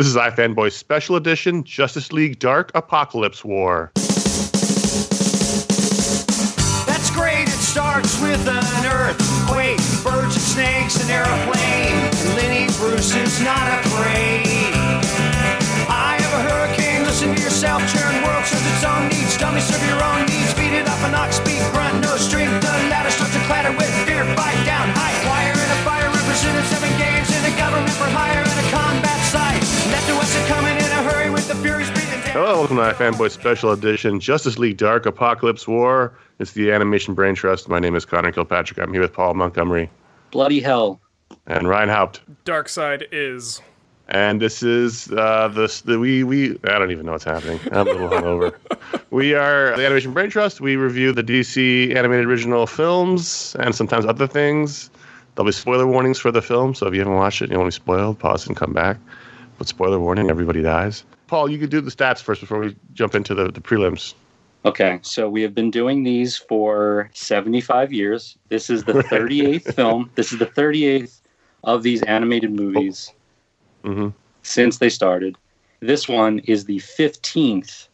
This is iFanboy Special Edition Justice League Dark Apokolips War. That's great, it starts with an earthquake, birds and snakes, an airplane. And Lenny Bruce is not afraid. I have a hurricane, listen to yourself, churn world serves its own needs. Dummy serve your own needs, beat it up an ox speed, grunt, no strength. The ladder starts to clatter with fear, fight down, high Hello, welcome to iFanboy Special Edition Justice League Dark Apokolips War. It's the Animation Brain Trust. My name is Conor Kilpatrick. I'm here with Paul Montgomery Bloody hell. and Ryan Haupt. Darkseid is. And this is uh, the, the we we I don't even know what's happening. I'm a little hungover. we are the Animation Brain Trust. We review the DC animated original films and sometimes other things. There'll be spoiler warnings for the film, so if you haven't watched it and you want to be spoiled, pause and come back. But spoiler warning: everybody dies. Paul, you could do the stats first before we jump into the, the prelims. Okay, so we have been doing these for 75 years. This is the 38th film. This is the 38th of these animated movies hmm since they started. This one is the 15th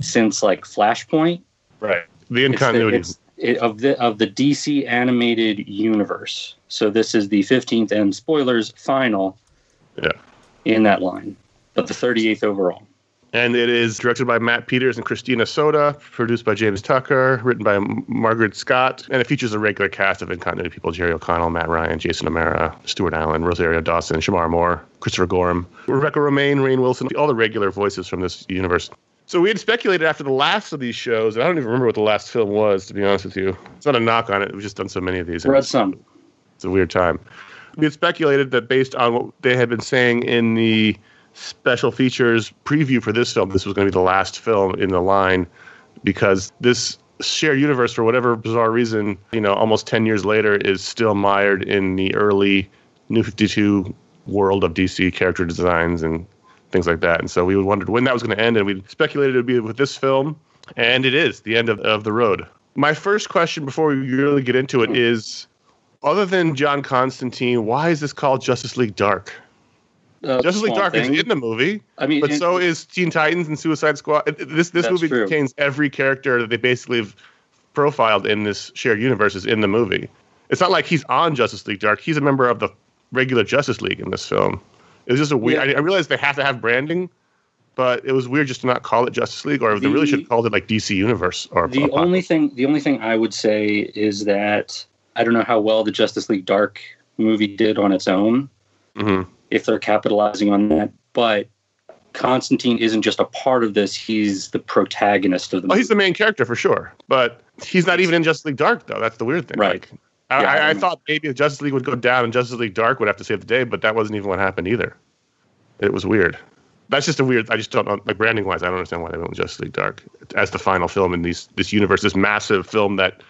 since like Flashpoint. Right. The incontinuity. it- of the of the DC animated universe. So this is the 15th and spoilers final Yeah. in that line, but the 38th overall. And it is directed by Matt Peters and Christina Sotta, produced by James Tucker, written by Mairghread Scott, and it features a regular cast of incontinuity people: Jerry O'Connell, Matt Ryan, Jason O'Mara, Stuart Allan, Rosario Dawson, Shemar Moore, Christopher Gorham, Rebecca Romijn, Rainn Wilson, all the regular voices from this universe. So we had speculated after the last of these shows, and I don't even remember what the last film was, to be honest with you. It's not a knock on it; we've just done so many of these. Red Sun. It's a weird time. We had speculated that based on what they had been saying in the special features preview for this film, this was going to be the last film in the line because this shared universe, for whatever bizarre reason, you know, almost 10 years later, is still mired in the early New 52 world of DC character designs and things like that. And so we wondered when that was going to end, and we speculated it would be with this film, and it is the end of, of the road. My first question before we really get into it is other than John Constantine, why is this called Justice League Dark? Uh, Justice League Dark Thing. is in the movie, I mean, but and- so is Teen Titans and Suicide Squad. This this movie true. contains every character that they basically have profiled in this shared universe is in the movie. It's not like he's on Justice League Dark. He's a member of the regular Justice League in this film. It was just a weird. Yeah. I, I realize they have to have branding, but it was weird just to not call it Justice League, or they really should have called it like DC Universe or the Apocalypse. only thing the only thing I would say is that I don't know how well the Justice League Dark movie did on its own Mhm. If they're capitalizing on that, but Constantine isn't just a part of this; he's the protagonist of the Oh, movie. he's the main character for sure, but he's not even in Justice League Dark though. That's the weird thing. Right. Like, I, Yeah, I, I I thought maybe the Justice League would go down and Justice League Dark would have to save the day, but that wasn't even what happened either. It was weird. That's just a weird. I just don't know. Like branding wise, I don't understand why they went with Justice League Dark as the final film in these this universe, this massive film that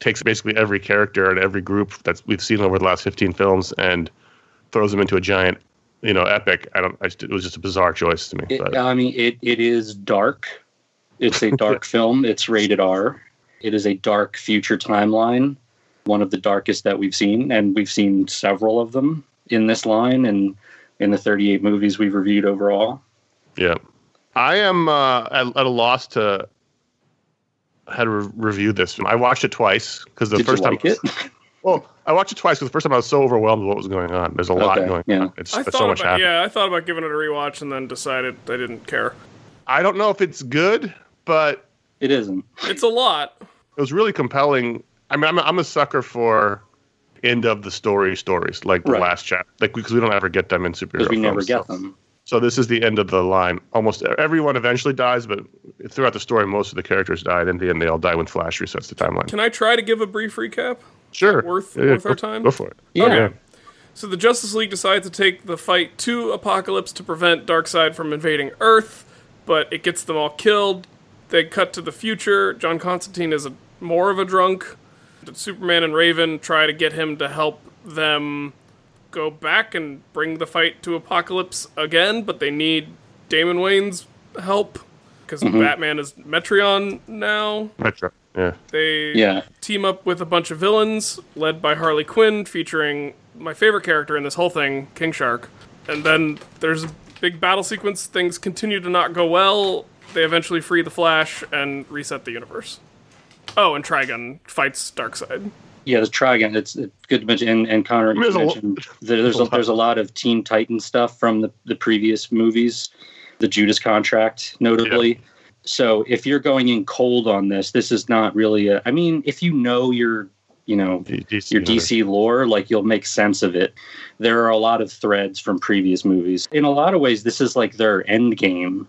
takes basically every character and every group that we've seen over the last fifteen films and throws them into a giant, you know, epic. I don't. I it was just a bizarre choice to me. It, but. I mean, it, it is dark. It's a dark film. It's rated R. It is a dark future timeline, one of the darkest that we've seen, and we've seen several of them in this line and in the 38 movies we've reviewed overall. Yeah, I am uh, at, at a loss to how to re- review this. I watched it twice because the Did first you like time. it? Well, I watched it twice because the first time I was so overwhelmed with what was going on. There's a lot Okay, going yeah. on. It's, I it's thought so much about, happening. yeah, I thought about giving it a rewatch and then decided I didn't care. I don't know if it's good, but It isn't. It's a lot. it was really compelling. I mean, I'm a, I'm a sucker for end of the story stories, like the Right. last chapter, like because we don't ever get them in superhero Because we never get so- them. So this is the end of the line. Almost everyone eventually dies, but throughout the story, most of the characters died. In the end, they all die when Flash resets the timeline. Can I try to give a brief recap? Sure, worth- worth our go- time? Go for it. Yeah. Okay. So the Justice League decides to take the fight to Apokolips to prevent Darkseid from invading Earth, but it gets them all killed. They cut to the future. John Constantine is a, more of a drunk. Superman and Raven try to get him to help them go back and bring the fight to Apokolips again, but they need Damian Wayne's help because mm-hmm. Batman is Metron now. Metro. Yeah. They Yeah. team up with a bunch of villains led by Harley Quinn, featuring my favorite character in this whole thing, King Shark. And then there's a big battle sequence, things continue to not go well. They eventually free the Flash and reset the universe. Oh, and Trigon fights Darkseid. Yeah, the Trigon. It's, it's good to mention. And, and Connor you There's a mentioned there- there's a, there's a lot of Teen Titan stuff from the, the previous movies, the Judas Contract, notably. So if you're going in cold on this, this is not really a. I mean, if you know your, you know, DC your. DC lore, like you'll make sense of it. There are a lot of threads from previous movies. In a lot of ways, this is like their Endgame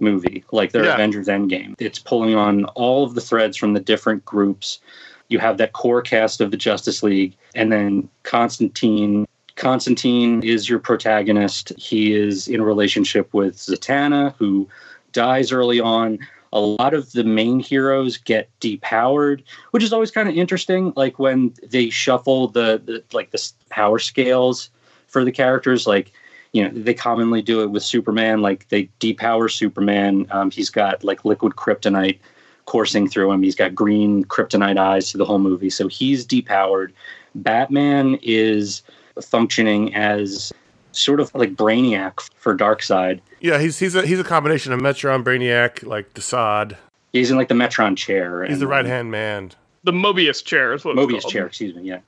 movie, like their Yeah. Avengers Endgame. It's pulling on all of the threads from the different groups. You have that core cast of the Justice League, and then Constantine. Constantine is your protagonist. He is in a relationship with Zatanna, who dies early on. A lot of the main heroes get depowered, which is always kind of interesting. Like when they shuffle the, the like the power scales for the characters, like you know they commonly do it with Superman. Like they depower Superman. Um, he's got like liquid kryptonite coursing through him. He's got green kryptonite eyes through the whole movie, so he's depowered. Batman is functioning as sort of like Brainiac for Darkseid. Yeah, he's he's a he's a combination of Metron, Brainiac, like Desaad. He's in like the Metron chair. He's and, the right hand man. The Mobius chair is what Mobius called. chair, excuse me. Yeah.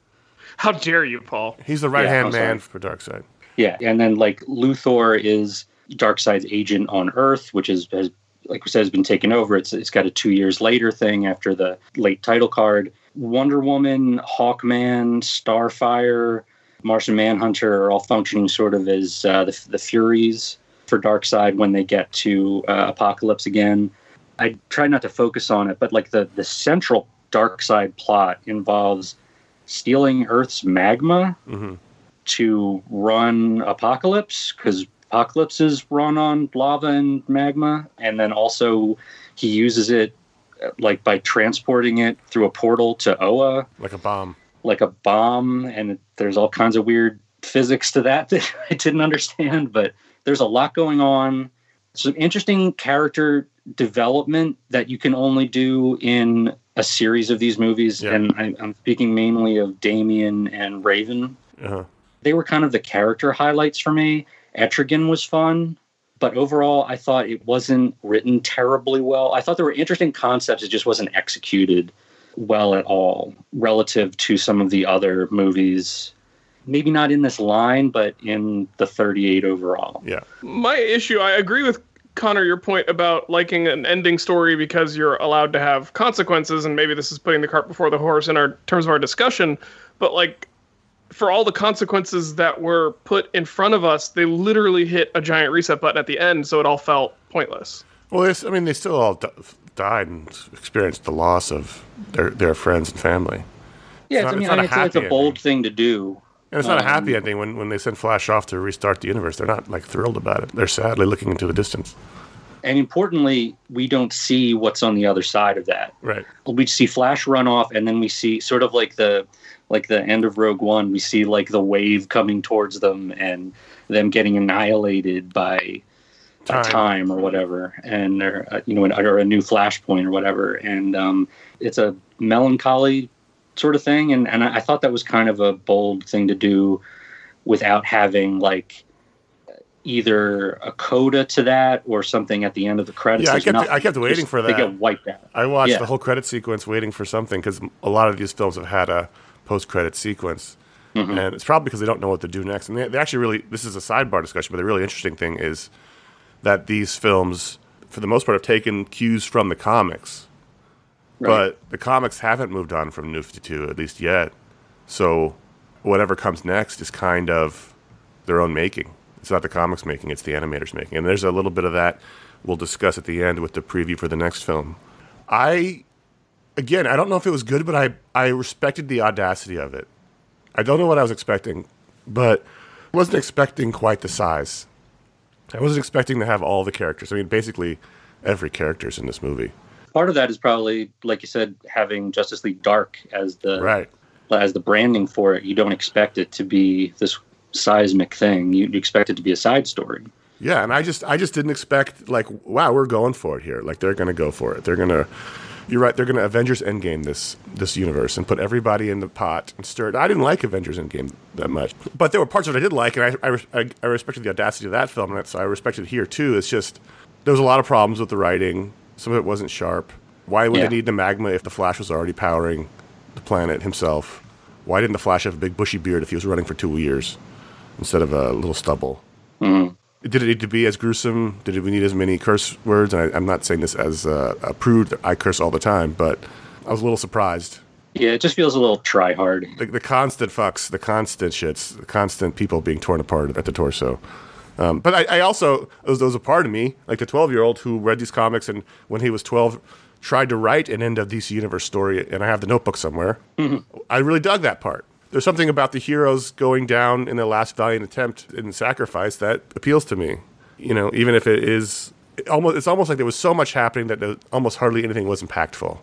How dare you, Paul? He's the right hand I'm man for Darkseid. Yeah, and then like Luthor is Darkseid's agent on Earth, which is has like we said has been taken over. It's it's got a two years later thing after the late title card. Wonder Woman, Hawkman, Starfire, Martian Manhunter are all functioning sort of as uh, the the Furies for Darkseid when they get to uh, Apokolips again. I try not to focus on it, but like the the central Darkseid plot involves stealing Earth's magma hmm to run Apokolips because Apokolips is run on lava and magma, and then also he uses it uh, like by transporting it through a portal to Oa, Like a bomb. Like a bomb, and there's all kinds of weird physics to that that I didn't understand, but there's a lot going on. Some interesting character development that you can only do in a series of these movies, Yeah. and I, I'm speaking mainly of Damian and Raven Uh-huh. they were kind of the character highlights for me. Etrigan was fun, but overall, I thought it wasn't written terribly well. I thought there were interesting concepts, it just wasn't executed well at all relative to some of the other movies. Maybe not in this line, but in the 38 overall. Yeah. My issue, I agree with Connor, your point about liking an ending story because you're allowed to have consequences, and maybe this is putting the cart before the horse in our terms of our discussion. But like, for all the consequences that were put in front of us, they literally hit a giant reset button at the end, so it all felt pointless. Well, it's, I mean, they still all d- died and experienced the loss of their their friends and family. Yeah, not- I mean, it's not I a mean, it's, it's a bold ending. thing to do. And it's not a happy Um, ending when, when they send Flash off to restart the universe. They're not like thrilled about it. They're sadly looking into the distance. And importantly, we don't see what's on the other side of that. Right. we see Flash run off, and then we see sort of like the like the end of Rogue One. We see like the wave coming towards them and them getting annihilated by Time. time, or whatever, and or, uh, you know, an- or a new Flashpoint or whatever. And um, it's a melancholy sort of thing, and and I I thought that was kind of a bold thing to do without having like either a coda to that or something at the end of the credits. Yeah, I kept- I kept waiting Just- for They that. get wiped out. I watched Yeah. the whole credit sequence waiting for something because a lot of these films have had a post credit sequence. Mm-hmm. And it's probably because they don't know what to do next. And they, they actually really, this is a sidebar discussion, but the really interesting thing is that these films, for the most part, have taken cues from the comics. Right. But the comics haven't moved on from New 52, at least yet. So whatever comes next is kind of their own making. It's not the comics making, it's the animators making. And there's a little bit of that we'll discuss at the end with the preview for the next film. I, again, I don't know if it was good, but I, I respected the audacity of it. I don't know what I was expecting, but I wasn't expecting quite the size. I wasn't expecting to have all the characters. I mean, basically, every character's in this movie. part of that is probably like you said having justice league dark as the Right. as the branding for it you don't expect it to be this seismic thing you expect it to be a side story Yeah, and I just I just didn't expect like wow we're going for it here like they're gonna go for it they're gonna you're right. They're going to Avengers Endgame this this universe and put everybody in the pot and stir it. I didn't like Avengers Endgame that much, but there were parts of it I did like, and I I, I, respected the audacity of that film, and so I respected it here too. It's just there was a lot of problems with the writing. Some of it wasn't sharp. Why would Yeah. they need the magma if the Flash was already powering the planet himself? Why didn't the Flash have a big bushy beard if he was running for two years instead of a little stubble? Mm-hmm. Did it need to be as gruesome? Did we need as many curse words? And I, I'm not saying this as uh, a prude. I curse all the time, but I was a little surprised. Yeah, it just feels a little try hard. The, the constant fucks, the constant shits, the constant people being torn apart at the torso. Um, but I, I also, there was, was a part of me, like the 12 year old who read these comics and when he was 12 tried to write an end of DC Universe story, and I have the notebook somewhere. I really dug that part. There's something about the heroes going down in their last valiant attempt in sacrifice that appeals to me. You know, even if it is it almost, it's almost like there was so much happening that there, almost hardly anything was impactful.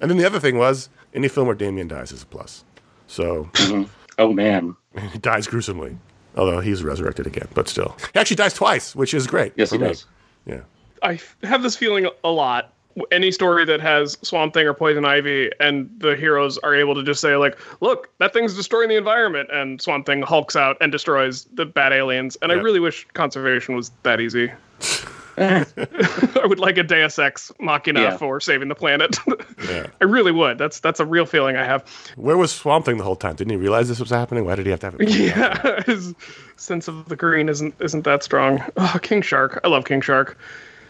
And then the other thing was any film where Damian dies is a plus. So Oh man, he dies gruesomely, although he's resurrected again. But still, he actually dies twice, which is great. yes, for he me. does. Yeah. I f- have this feeling a lot. Any story that has Swamp Thing or Poison Ivy, and the heroes are able to just say, like, "Look, that thing's destroying the environment," and Swamp Thing hulks out and destroys the bad aliens. And I really wish conservation was that easy. I would like a Deus Ex Machina Yeah. for saving the planet. Yeah. I really would. That's that's a real feeling I have. Where was Swamp Thing the whole time? Didn't he realize this was happening? Why did he have to have it? Yeah, his sense of the green isn't isn't that strong. Oh, King Shark. I love King Shark.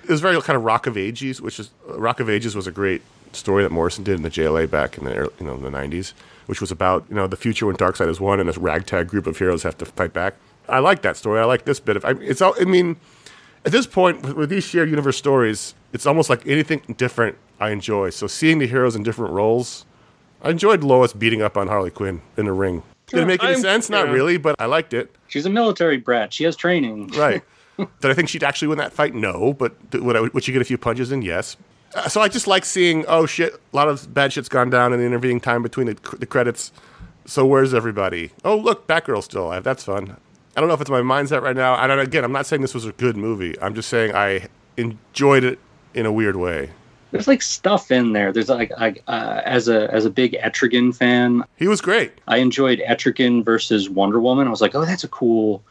It was very kind of Rock of Ages, which is Rock of Ages was a great story that Morrison did in the JLA back in the you know in the '90s, which was about you know the future when Darkseid is won and this ragtag group of heroes have to fight back. I like that story. I like this bit of. I, it's all. I mean, at this point with, with these shared universe stories, it's almost like anything different I enjoy. So seeing the heroes in different roles, I enjoyed Lois beating up on Harley Quinn in the ring. Did it make any I'm- sense? Not really, but I liked it. She's a military brat. She has training. Right. Did I think she'd actually win that fight? No. But would, I, would she get a few punches in? Yes. Uh, so I just like seeing, oh shit, a lot of bad shit's gone down in the intervening time between the, the credits. So where's everybody? Oh, look, Batgirl's still alive. That's fun. I don't know if it's my mindset right now. And again, I'm not saying this was a good movie. I'm just saying I enjoyed it in a weird way. There's like stuff in there. There's like, I, uh, as a as a big Etrigan fan, He was great. I enjoyed Etrigan versus Wonder Woman. I was like, oh, that's a cool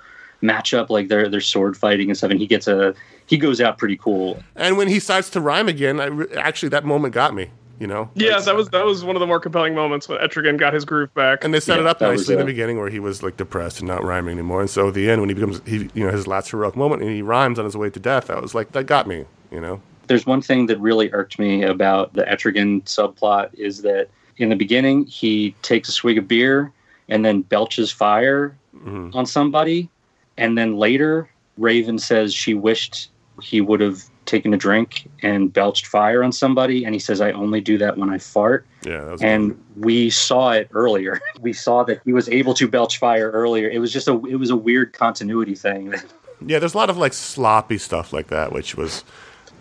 matchup. Like they're they're sword fighting and stuff, and he gets a he goes out pretty cool. And when he starts to rhyme again, I re- actually that moment got me. You know. Yeah, that was that was one of the more compelling moments when Etrigan got his groove back. And they set Yeah, it up that was, nicely in the beginning where he was like depressed and not rhyming anymore. And so at the end, when he becomes, he, you know, his last heroic moment and he rhymes on his way to death, I was like, that got me, you know? There's one thing that really irked me about the Etrigan subplot is that in the beginning he takes a swig of beer and then belches fire mm-hmm. on somebody, and then later Raven says she wished he would have taken a drink and belched fire on somebody, and he says I only do that when I fart. Yeah. That was and we saw it earlier. We saw that he was able to belch fire earlier. It was just a it was a weird continuity thing. yeah, there's a lot of like sloppy stuff like that, which was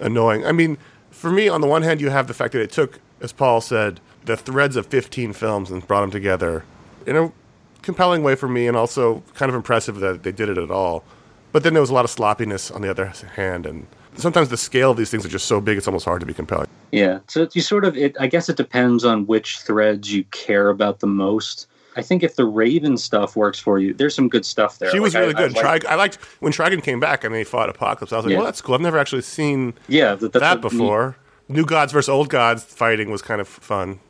annoying. I mean, for me, on the one hand, you have the fact that it took, as Paul said, the threads of 15 films and brought them together in a compelling way for me, and also kind of impressive that they did it at all. But then there was a lot of sloppiness on the other hand, and sometimes the scale of these things are just so big, it's almost hard to be compelling. yeah, so you sort of it. I guess it depends on which threads you care about the most. I think if the Raven stuff works for you, there's some good stuff there. She was Like, really I- good. I like- Trig- I liked when Trigon came back and they fought Apokolips. I was like, Yeah. well, that's cool. I've never actually seen yeah, that, that a neat- before. New gods versus old gods fighting was kind of fun.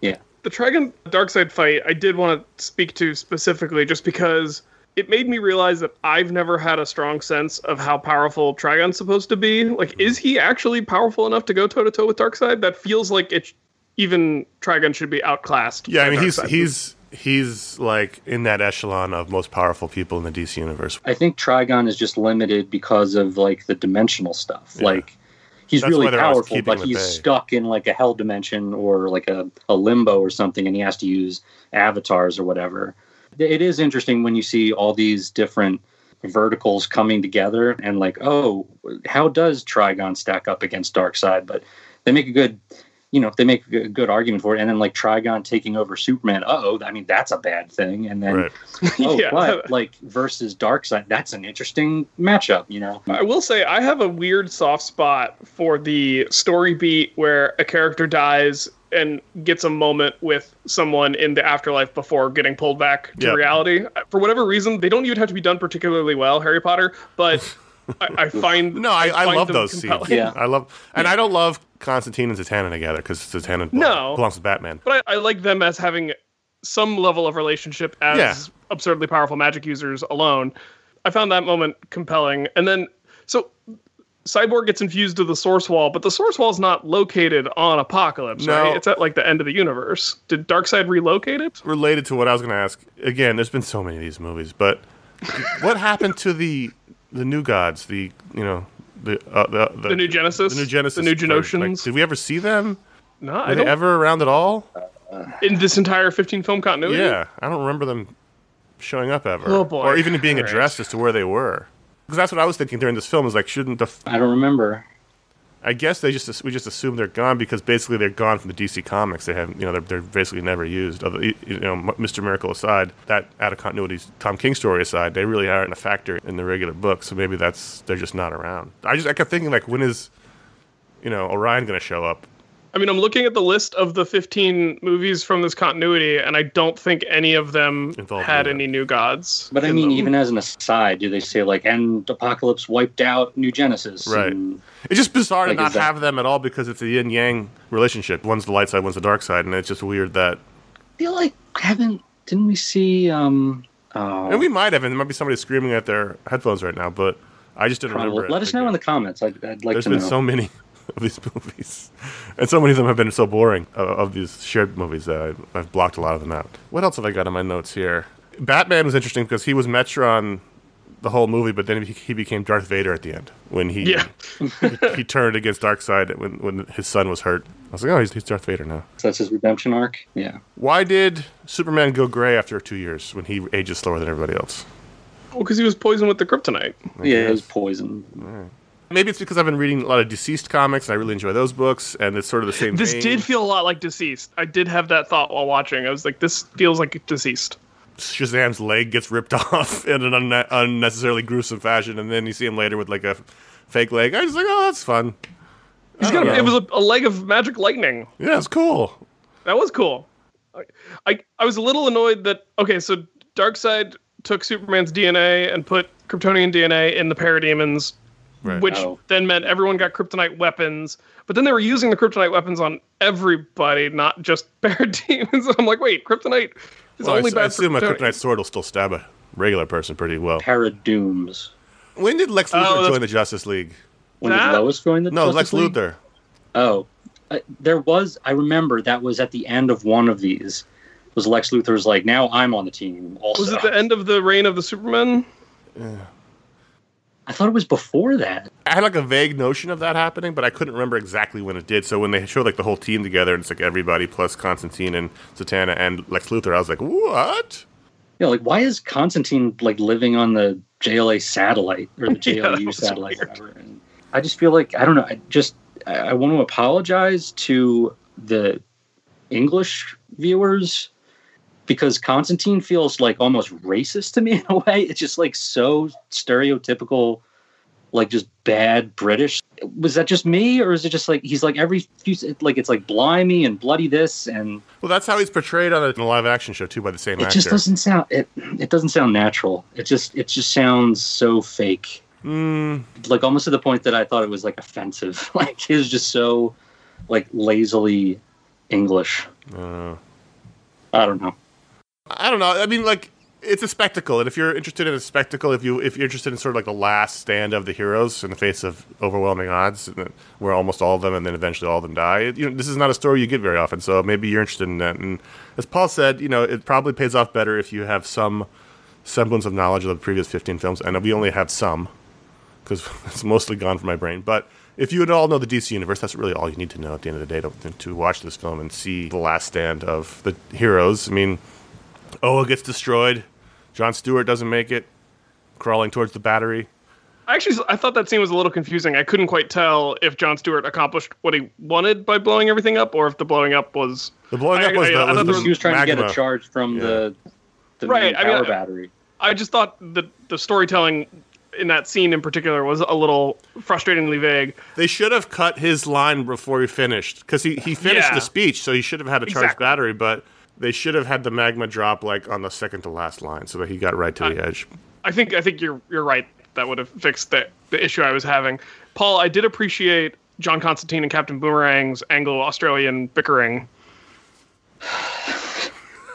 yeah, the Trigon Darkseid fight, I did want to speak to specifically just because it made me realize that I've never had a strong sense of how powerful Trigon's supposed to be. Like, is he actually powerful enough to go toe to toe with Darkseid? That feels like it. Even Trigon should be outclassed. Yeah, I by mean, he's Darkseid. he's he's like in that echelon of most powerful people in the DC universe. I think Trigon is just limited because of like the dimensional stuff. Yeah. Like he's That's really why they're always powerful, but he's stuck in like a hell dimension or like a, a limbo or something, and he has to use avatars or whatever. It is interesting when you see all these different verticals coming together and like, oh, how does Trigon stack up against Darkseid? But they make a good you know, if they make a good- good argument for it. And then like Trigon taking over Superman. Uh oh, I mean that's a bad thing. And then Right. oh, Yeah. but like versus Darkseid, that's an interesting matchup. You know, I will say I have a weird soft spot for the story beat where a character dies and gets a moment with someone in the afterlife before getting pulled back to Yep. reality. For whatever reason, they don't even have to be done particularly well, Harry Potter, but I, I find No, I, I, find love those compelling. scenes. Yeah. I love, and I don't love Constantine and Zatanna together because Zatanna No. belongs to Batman. But I, I like them as having some level of relationship as Yeah. absurdly powerful magic users alone. I found that moment compelling. And then, so Cyborg gets infused to the source wall, but the source wall is not located on Apokolips, No. right? It's at like the end of the universe. Did Darkseid relocate it? Related to what I was going to ask again, there's been so many of these movies, but what happened to the the new gods? The you know the uh, the, the The new Genesis? the new Genesis, The new first, like, Genotions? did we ever see them? no, Were I they don't. ever around at all? in this entire 15 film continuity? Yeah, I don't remember them showing up ever, Oh, boy. or even being All right. addressed as to where they were. Because that's what I was thinking during this film. Is like, shouldn't the? f- I don't remember. I guess they just we just assume they're gone because basically they're gone from the DC comics. They have you know they're, they're basically never used. Other you know, Mr. Miracle aside, that out of continuity Tom King story aside, they really aren't a factor in the regular book. So maybe that's they're just not around. I just I kept thinking like, when is you know Orion going to show up? I mean, I'm looking at the list of the 15 movies from this continuity, and I don't think any of them Involved had any new gods. But I mean, them. even as an aside, do they say like, "And Apokolips wiped out New Genesis"? Right. And It's just bizarre Like, to not that- have them at all because it's a yin yang relationship. One's the light side, one's the dark side, and it's just weird that. I feel like haven't didn't we see? um oh, And we might have, and there might be somebody screaming at their headphones right now, but I just didn't probably- remember. it. Let us know in the comments. I'd, I'd like There's to been so many of these movies, and so many of them have been so boring uh, of these shared movies that I, I've blocked a lot of them out. What else have I got in my notes here? Batman was interesting because he was Metron the whole movie, but then he, he became Darth Vader at the end when he Yeah. he, he turned against Darkseid when when his son was hurt. I was like, oh, he's, he's Darth Vader now. So that's his redemption arc. Yeah. Why did Superman go gray after two years when he ages slower than everybody else? Well, because he was poisoned with the kryptonite. yeah, it guess. was poison. Maybe it's because I've been reading a lot of DCeased comics and I really enjoy those books, and it's sort of the same. This vein. did feel a lot like DCeased. I did have that thought while watching. I was like, this feels like DCeased. Shazam's leg gets ripped off in an unne- unnecessarily gruesome fashion, and then you see him later with like a fake leg. I was like, oh, that's fun. He's got a, it was a, a leg of magic lightning. Yeah, it's cool. That was cool. I, I I was a little annoyed that okay, so Darkseid took Superman's DNA and put Kryptonian DNA in the parademons, Right. which Oh. then meant everyone got kryptonite weapons. But then they were using the kryptonite weapons on everybody, not just parademons. I'm like, wait, kryptonite is Well, I, only s- I bad for assume a Kryptonian. kryptonite sword will still stab a regular person pretty well. Paradooms. When did Lex Luthor Oh, join the Justice League? When That- did Lois join the Justice League? No, Justice Lex League? Luthor. Oh, uh, there was. I remember that was at the end of one of these. Was Lex Luthor's like, now I'm on the team. Also, Was it the end of the reign of the Superman? I thought it was before that. I had like a vague notion of that happening, but I couldn't remember exactly when it did. So when they showed like the whole team together, and it's like everybody plus Constantine and Zatanna and Lex Luthor, I was like, what? You know, like why is Constantine like living on the JLA satellite or the Yeah, JLU was satellite? And I just feel like I don't know. I just I, I want to apologize to the English viewers because Constantine feels like almost racist to me in a way. It's just like so stereotypical, like just bad British. Was that just me, or is it just like he's like every few like it's like blimey and bloody this and Well, that's how he's portrayed on a, in a live action show too by the same it actor. just doesn't sound it it doesn't sound natural. It just it just sounds so fake. Mm, like almost to the point that i thought it was like offensive. Like it was just so like lazily english. Uh, i don't know I don't know. I mean, like it's a spectacle, and if you're interested in a spectacle, if you if you're interested in sort of like the last stand of the heroes in the face of overwhelming odds, where almost all of them and then eventually all of them die, you know, this is not a story you get very often. So maybe you're interested in that. And as Paul said, you know, it probably pays off better if you have some semblance of knowledge of the previous 15 films, and we only have some because it's mostly gone from my brain. But if you would all know the DC universe, that's really all you need to know at the end of the day to, to watch this film and see the last stand of the heroes. I mean, Oa gets destroyed. John Stewart doesn't make it, crawling towards the battery. I actually I thought that scene was a little confusing. I couldn't quite tell if John Stewart accomplished what he wanted by blowing everything up, or if the blowing up was The blowing I- up was I- the, I was thought the there he was trying to get a charge from Yeah. the the Right, main I mean, power battery. I just thought the the storytelling in that scene in particular was a little frustratingly vague. They should have cut his line before he finished because he, he finished Yeah. the speech, so he should have had a charged Exactly. battery. But they should have had the magma drop like on the second to last line, so that he got right to the edge. I think I think you're you're right. That would have fixed the the issue I was having. Paul, I did appreciate John Constantine and Captain Boomerang's Anglo-Australian bickering.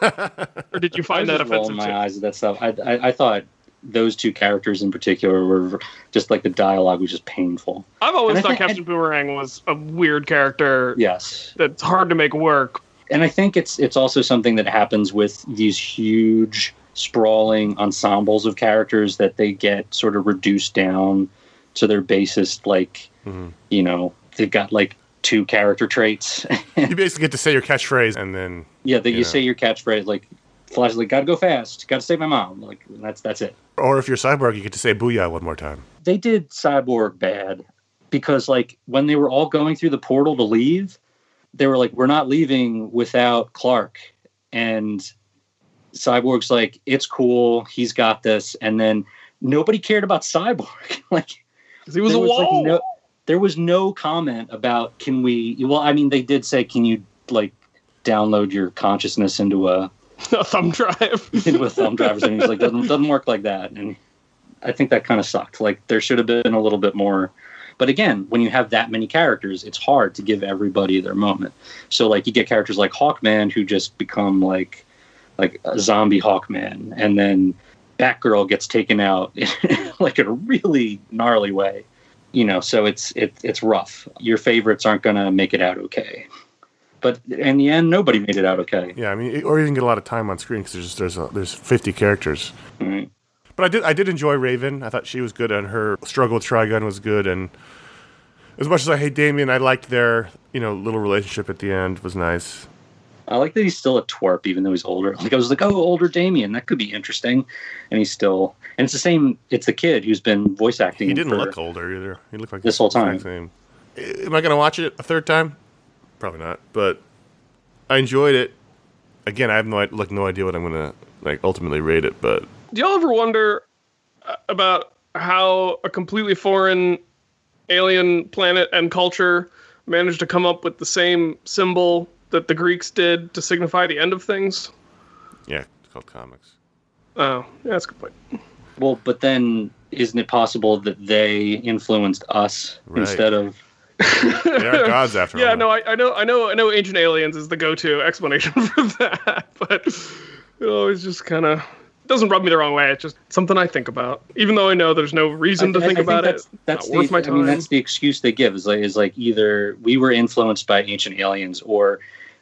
or did you I find was that just rolling offensive my too? eyes at that stuff. I, I I thought those two characters in particular were just like the dialogue was just painful. I've always And thought think- Captain Boomerang was a weird character Yes, that's hard to make work. And I think it's it's also something that happens with these huge sprawling ensembles of characters that they get sort of reduced down to their basest like mm-hmm. you know they've got like two character traits. You basically get to say your catchphrase, and then yeah that you Yeah. say your catchphrase like flash like gotta go fast. Gotta save my mom. Like that's that's it. Or if you're cyborg, you get to say "booyah" one more time. they did cyborg bad because like when they were all going through the portal to leave they were like we're not leaving without clark and cyborg's like it's cool he's got this and then nobody cared about cyborg like he was a was, like, wall. no, there was no comment about can we well i mean they did say can you like download your consciousness into a a thumb drive. into a thumb drive or something. He's like, doesn't doesn't work like that. And I think that kind of sucked. Like there should have been a little bit more. But again, when you have that many characters, it's hard to give everybody their moment. So like you get characters like Hawkman who just become like like a zombie Hawkman, and then Batgirl gets taken out like in a really gnarly way. You know, so it's it, it's rough. Your favorites aren't gonna make it out okay. But in the end, nobody made it out okay. Yeah, I mean, or you can get a lot of time on screen because there's there's a, there's 50 characters. Right. But I did I did enjoy Raven. I thought she was good, and her struggle with Trigon was good. And as much as I hate Damian, I liked their you know little relationship at the end was nice. I like that he's still a twerp, even though he's older. Like I was like, oh, older Damian, that could be interesting. And he's still, and it's the same. It's the kid who's been voice acting. He didn't look older either. He looked like This whole time. Same. Am I gonna watch it a third time? Probably not. But I enjoyed it. Again, I have no like no idea what I'm gonna like ultimately rate it, but Do y'all ever wonder uh, about how a completely foreign alien planet and culture managed to come up with the same symbol that the Greeks did to signify the end of things? yeah, it's called comics. Oh, yeah, that's a good point. Well, but then isn't it possible that they influenced us Right. instead of? They are gods after all. Yeah, no, I, I know, I know, I know. Ancient aliens is the go-to explanation for that, but it always just kind of doesn't rub me the wrong way. It's just something I think about, even though I know there's no reason to I- think I about that's, it. That's Not worth the, my I mean, that's the excuse they give is like is like either we were influenced by ancient aliens or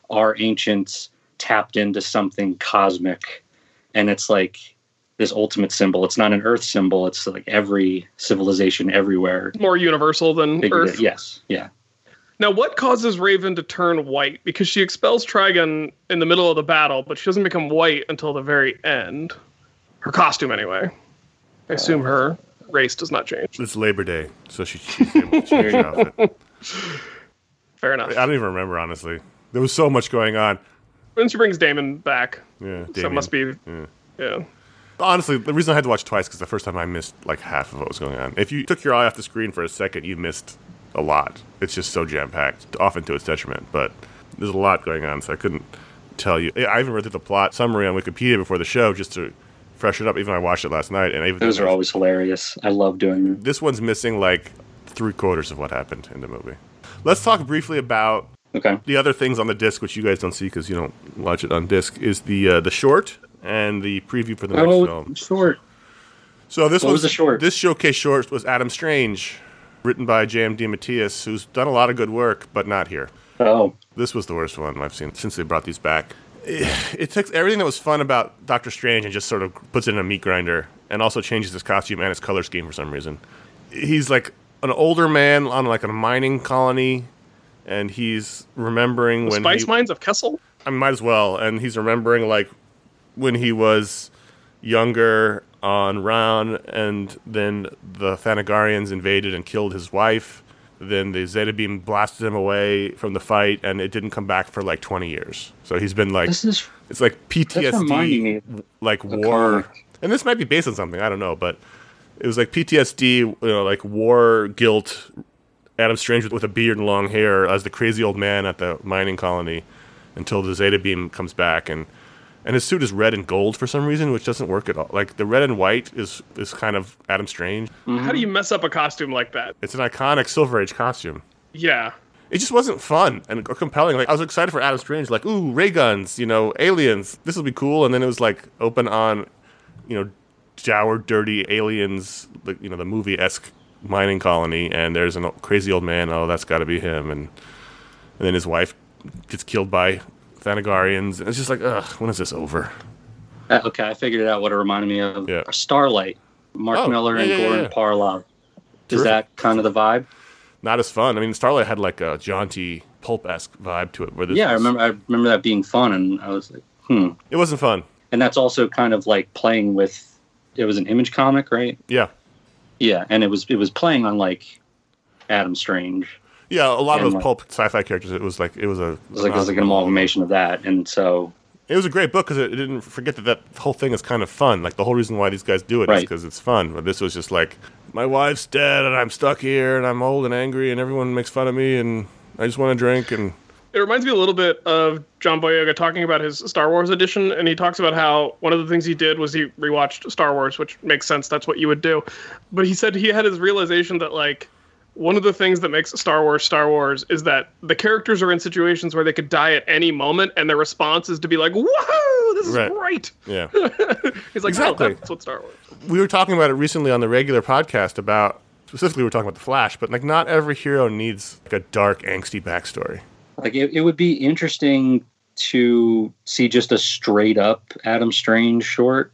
our ancients tapped into something cosmic, and it's like this ultimate symbol. It's not an Earth symbol. It's like every civilization everywhere. More universal than figured Earth. it. Yes, yeah. Now, what causes Raven to turn white? Because she expels Trigon in the middle of the battle, but she doesn't become white until the very end. Her costume, anyway. I assume her race does not change. It's Labor Day, so she, she's able to change her outfit. Fair enough. I don't even remember honestly. There was so much going on. Then she brings Damian back, Yeah, so it must be. Yeah. Yeah. Honestly, the reason I had to watch twice because the first time I missed like half of what was going on. If you took your eye off the screen for a second, you missed a lot. It's just so jam packed, often to its detriment. But there's a lot going on, so I couldn't tell you. I even read through the plot summary on Wikipedia before the show just to freshen up. Even I watched it last night, and even Those are always hilarious. I love doing them. this one's missing like three quarters of what happened in the movie. Let's talk briefly about Okay. the other things on the disc, which you guys don't see because you don't watch it on disc, is the uh, the short and the preview for the next Oh, film. short. So this was, was the short? This showcase short was Adam Strange, written by J.M. DeMatteis, who's done a lot of good work, but not here. Oh, This was the worst one I've seen since they brought these back. It, it takes everything that was fun about Doctor Strange and just sort of puts it in a meat grinder, and also changes his costume and his color scheme for some reason. He's like an older man on like a mining colony, and he's remembering The when Spice he, Mines of Kessel? I might as well. And he's remembering like when he was younger on Rann, and then the Thanagarians invaded and killed his wife. Then the Zeta beam blasted him away from the fight, and it didn't come back for like 20 years. So he's been like, This is it's like that's reminding me PTSD, like war. comic. And this might be based on something I don't know, but it was like PTSD, you know, like war guilt. Adam Strange with, with a beard and long hair as the crazy old man at the mining colony until the Zeta beam comes back, and and his suit is red and gold for some reason, which doesn't work at all. Like the red and white is is kind of Adam Strange. How do you mess up a costume like that? It's an iconic Silver Age costume. Yeah. It just wasn't fun and compelling. Like I was excited for Adam Strange, like ooh ray guns, you know, aliens. This will be cool. And then it was like open on, you know, dour, dirty aliens, like you know, the movie esque mining colony, and there's a crazy old man. Oh, that's got to be him. And and then his wife gets killed by Thanagarians. And it's just like, ugh, when is this over? Uh, okay, I figured it out. What it reminded me of Yeah. Starlight, Mark Oh, Millar and yeah, yeah, Goran yeah. Parlov. Is Terrific. that kind of the vibe? Not as fun. I mean, Starlight had like a jaunty pulp esque vibe to it. Where this Yeah, I remember. I remember that being fun, and I was like, hmm. It wasn't fun. And that's also kind of like playing with. It was an image comic, right? Yeah. Yeah, and it was it was playing on like Adam Strange. Yeah, a lot of those like- pulp sci-fi characters. It was like it was a It was like it was like an amalgamation of that, and so It was a great book because it, it didn't forget that that whole thing is kind of fun. Like the whole reason why these guys do it is Right. because it's fun. But this was just like my wife's dead and I'm stuck here and I'm old and angry and everyone makes fun of me and I just want to drink and It reminds me a little bit of John Boyega talking about his Star Wars edition, and he talks about how one of the things he did was he rewatched Star Wars, which makes sense. That's what you would do. But he said he had his realization that like one of the things that makes Star Wars Star Wars is that the characters are in situations where they could die at any moment, and their response is to be like, "Woohoo! This is Right. great!" yeah. He's like, oh, Exactly. "Oh, that's what Star Wars." we were talking about it recently on the regular podcast about specifically we were talking about the Flash, but like not every hero needs like a dark angsty backstory. like it, it would be interesting to see just a straight up Adam Strange short.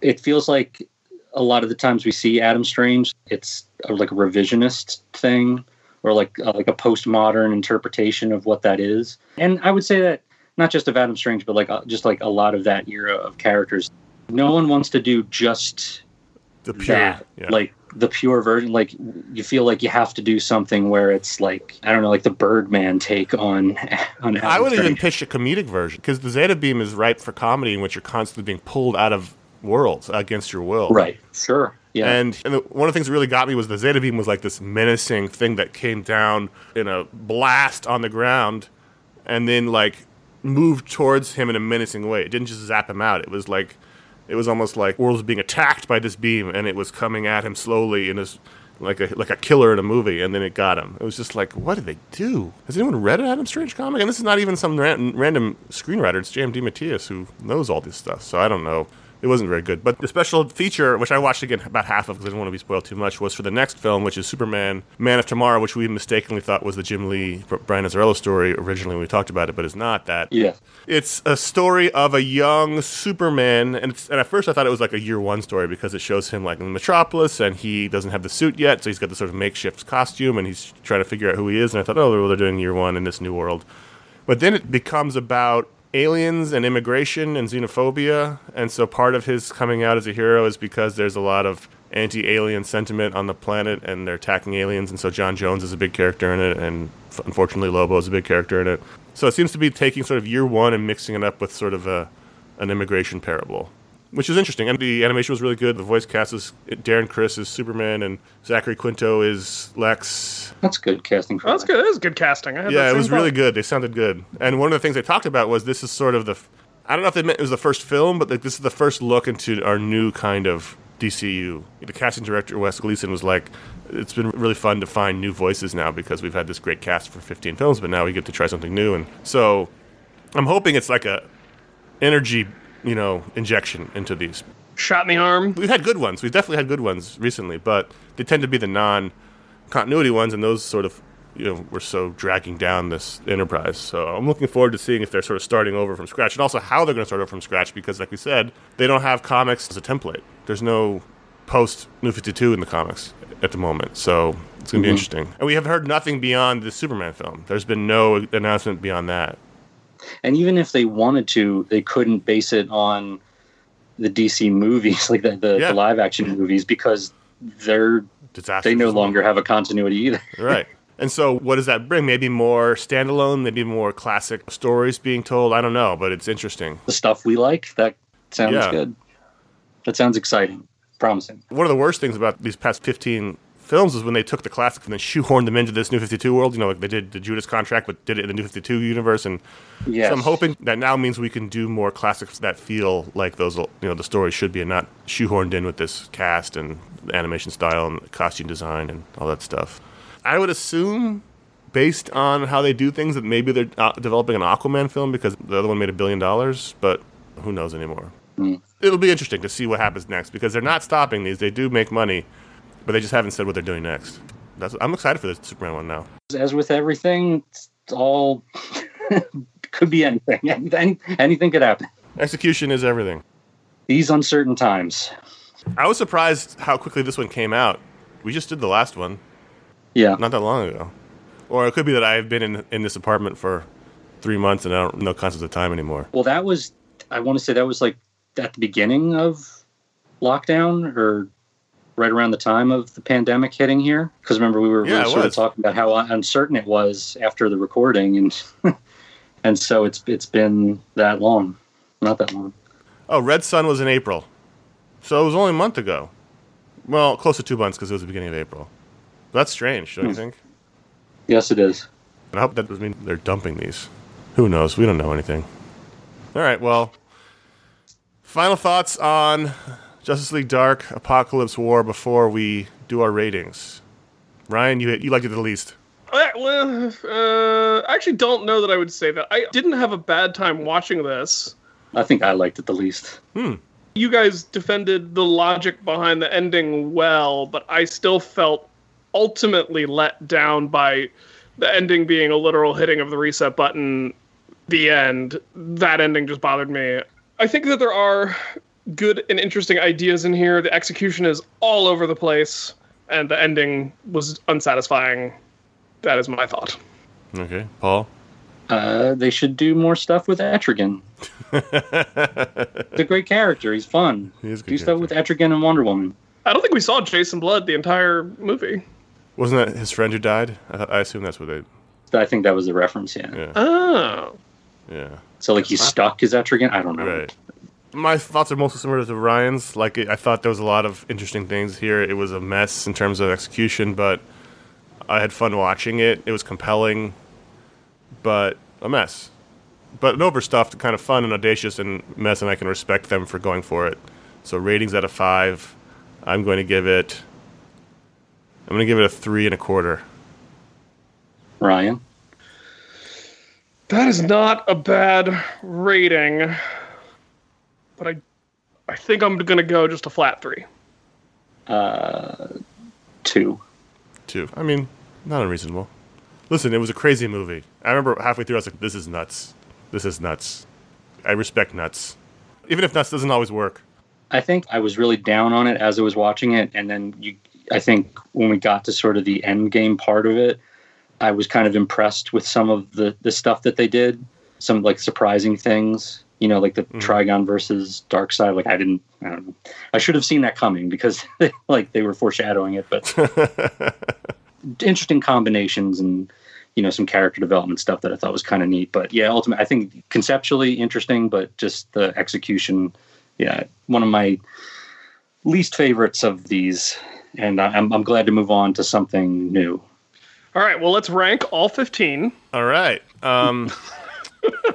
It feels like a lot of the times we see Adam Strange, it's a, like a revisionist thing or like uh, like a postmodern interpretation of what that is. And I would say that not just of Adam Strange, but like uh, just like a lot of that era of characters. No one wants to do just The pure, that yeah. like the pure version like you feel like you have to do something where it's like i don't know like the birdman take on on I would Adam even pitch a comedic version because the Zeta Beam is ripe for comedy in which you're constantly being pulled out of worlds against your will. right sure yeah And, and the, one of the things that really got me was the Zeta Beam was like this menacing thing that came down in a blast on the ground and then like moved towards him in a menacing way. It didn't just zap him out. It was like it was almost like world was being attacked by this beam and it was coming at him slowly in this like a like a killer in a movie and then it got him. It was just like what did they do? Has anyone read an Adam Strange comic? And this is not even some ran- random screenwriter. It's J.M. DeMatteis who knows all this stuff. So I don't know. It wasn't very good. But the special feature, which I watched again about half of because I didn't want to be spoiled too much, was for the next film, which is Superman Man of Tomorrow, which we mistakenly thought was the Jim Lee, Brian Azzarello story originally when we talked about it, but it's not that. yeah It's a story of a young Superman, and, it's, and at first I thought it was like a year one story because it shows him like in Metropolis, and he doesn't have the suit yet, so he's got this sort of makeshift costume, and he's trying to figure out who he is. And I thought, oh, well, they're doing year one in this new world. But then it becomes about aliens and immigration and xenophobia. And so part of his coming out as a hero is because there's a lot of anti alien sentiment on the planet and they're attacking aliens. And so J'onn J'onzz is a big character in it. And unfortunately, Lobo is a big character in it. So it seems to be taking sort of year one and mixing it up with sort of a, an immigration parable. Which is interesting, and the animation was really good. The voice cast is Darren Criss is Superman, and Zachary Quinto is Lex. that's good casting for Oh, that's good. That was good casting. I had Yeah, it same was really good. They sounded good. And one of the things they talked about was this is sort of the. I don't know if they meant it was the first film, but like this is the first look into our new kind of DCU. The casting director Wes Gleason was like, "It's been really fun to find new voices now because we've had this great cast for 15 films, but now we get to try something new." And so, I'm hoping it's like a energy, you know, injection into these Shot in the arm. we've had good ones. We've definitely had good ones recently, but they tend to be the non-continuity ones, and those sort of you know were so dragging down this enterprise. So I'm looking forward to seeing if they're sort of starting over from scratch, and also how they're going to start over from scratch, because like we said, they don't have comics as a template. There's no post New 52 in the comics at the moment, so it's going to be mm-hmm. interesting. And we have heard nothing beyond the Superman film. There's been no announcement beyond that. And even if they wanted to they couldn't base it on the DC movies, like the, the, Yeah. the live action movies, because they're Disaster. they no longer have a continuity either. right. And so, what does that bring? Maybe more standalone, maybe more classic stories being told. I don't know, but it's interesting. The stuff we like, that sounds Yeah. good. That sounds exciting, promising. One of the worst things about these past 15 films is when they took the classics and then shoehorned them into this New 52 world. You know, like they did the Judas contract, but did it in the New 52 universe. And Yes. so I'm hoping that now means we can do more classics that feel like those, you know, the story should be and not shoehorned in with this cast and animation style and costume design and all that stuff. I would assume, based on how they do things, that maybe they're uh, developing an Aquaman film because the other one made a billion dollars, but who knows anymore. It'll be interesting to see what happens next because they're not stopping these. They do make money, but they just haven't said what they're doing next. That's, I'm excited for the Superman one now. As with everything, it's all could be anything. Any, anything could happen. Execution is everything. These uncertain times. I was surprised how quickly this one came out. We just did the last one Yeah. not that long ago, or it could be that I've been in in this apartment for three months and I don't know concepts of time anymore. Well, that was, I want to say that was like at the beginning of lockdown or right around the time of the pandemic hitting here. Because remember, we were, Yeah, it sort of talking about how uncertain it was after the recording. And, and so it's, it's been that long. Not that long. Oh, Red Sun was in April, so it was only a month ago. Well, close to two months because it was the beginning of April. That's strange, don't you Hmm. think? Yes, it is. And I hope that doesn't mean they're dumping these. Who knows? We don't know anything. All right, well, final thoughts on Justice League Dark Apokolips War before we do our ratings. Ryan, you you liked it the least. Uh, well, uh, I actually don't know that I would say that. I didn't have a bad time watching this. I think I liked it the least. You guys defended the logic behind the ending well, but I still felt ultimately let down by the ending being a literal hitting of the reset button. The end. That ending just bothered me. I think that there are good and interesting ideas in here. The execution is all over the place, and the ending was unsatisfying. That is my thought. Okay, Paul. Uh, they should do more stuff with Etrigan. He's a great character. He's fun. He is a good do stuff with Etrigan and Wonder Woman. I don't think we saw Jason Blood the entire movie. Wasn't that his friend who died? I, I assume that's what they. I think that was the reference. Yeah. Yeah, Oh. yeah. So like he's stuck as Etrigan. I don't know. Right. My thoughts are mostly similar to Ryan's. Like, I thought there was a lot of interesting things here. It was a mess in terms of execution, but I had fun watching it. It was compelling, but a mess. But an overstuffed, kind of fun and audacious and mess, and I can respect them for going for it. So, ratings out of five, I'm going to give it. I'm going to give it a three and a quarter. Ryan. That is not a bad rating, but I, I think I'm gonna go just a flat three. Uh, Two. Two. I mean, not unreasonable. Listen, it was a crazy movie. I remember halfway through, I was like, "This is nuts. This is nuts." I respect nuts, even if nuts doesn't always work. I think I was really down on it as I was watching it, and then you. I think when we got to sort of the end game part of it, I was kind of impressed with some of the the stuff that they did. Some like surprising things, you know, like the Trigon versus Darkseid. Like I didn't, I don't know. I should have seen that coming because like they were foreshadowing it, but interesting combinations and you know some character development stuff that I thought was kind of neat. But yeah, ultimately, I think conceptually interesting, but just the execution, yeah, one of my least favorites of these. And I- I'm I'm glad to move on to something new. All right, well let's rank all 15. All right. Um,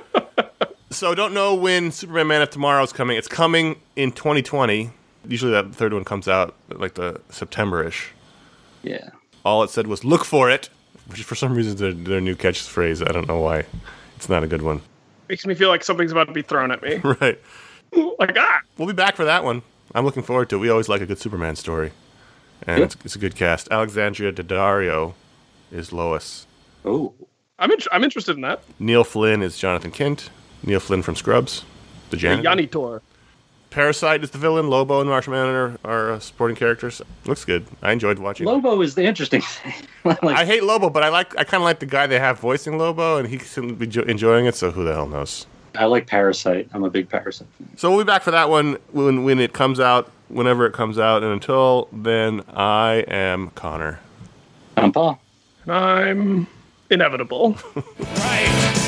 so don't know when Superman Man of Tomorrow is coming. It's coming in 2020. Usually that third one comes out like the September-ish. Yeah. All it said was "look for it," which is for some reason is their, their new catchphrase. I don't know why. It's not a good one. Makes me feel like something's about to be thrown at me. right. like ah, We'll be back for that one. I'm looking forward to it. We always like a good Superman story. And Yeah. it's, it's a good cast. Alexandria Daddario is Lois. Oh. I'm in- I'm interested in that. Neil Flynn is Jonathan Kent. Neil Flynn from Scrubs. The janitor. Yanni Tor. Parasite is the villain. Lobo and Martian Manhunter are uh, supporting characters. Looks good. I enjoyed watching. Lobo is the interesting thing. like, I hate Lobo, but I like. I kind of like the guy they have voicing Lobo, and he seems to be jo- enjoying it. So who the hell knows? I like Parasite. I'm a big Parasite fan. So we'll be back for that one when when it comes out, whenever it comes out. And until then, I am Conor. I'm Paul. I'm inevitable. Right